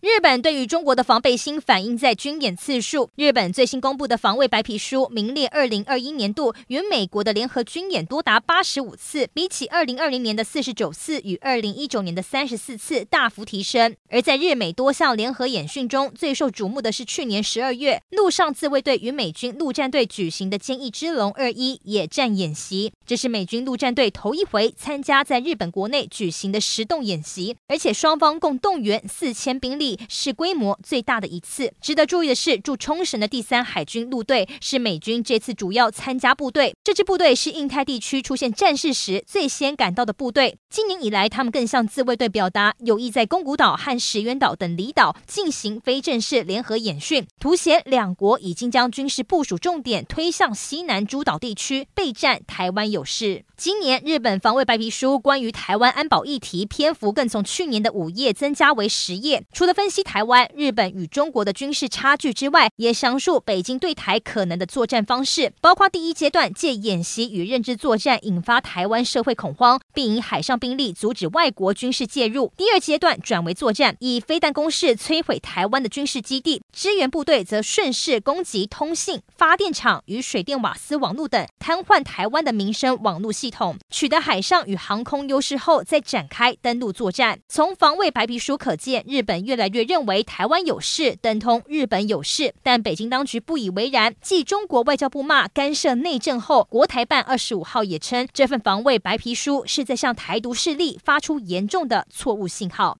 日本对于中国的防备心反映在军演次数。日本最新公布的防卫白皮书名列，二零二一年度与美国的联合军演多达八十五次，比起二零二零年的四十九次与二零一九年的三十四次大幅提升。而在日美多项联合演训中，最受瞩目的是去年十二月陆上自卫队与美军陆战队举行的“坚毅之龙二一”野战演习，这是美军陆战队头一回参加在日本国内举行的实动演习，而且双方共动员四千兵力。是规模最大的一次。值得注意的是，驻冲绳的第三海军陆队是美军这次主要参加部队。这支部队是印太地区出现战事时最先赶到的部队。今年以来，他们更向自卫队表达有意在宫古岛和石垣岛等离岛进行非正式联合演训，凸显两国已经将军事部署重点推向西南诸岛地区，备战台湾有有事。今年日本防卫白皮书关于台湾安保议题篇幅更从去年的五页增加为十页，除了分析台湾、日本与中国的军事差距之外，也详述北京对台可能的作战方式，包括第一阶段借演习与认知作战引发台湾社会恐慌，并以海上兵力阻止外国军事介入；第二阶段转为作战，以飞弹攻势摧毁台湾的军事基地，支援部队则顺势攻击通信、发电厂与水电瓦斯网络等，瘫痪台湾的民生网络系统。取得海上与航空优势后，再展开登陆作战。从防卫白皮书可见，日本越来越认为台湾有事等同日本有事，但北京当局不以为然。继中国外交部骂干涉内政后，国台办二十五号也称，这份防卫白皮书是在向台独势力发出严重的错误信号。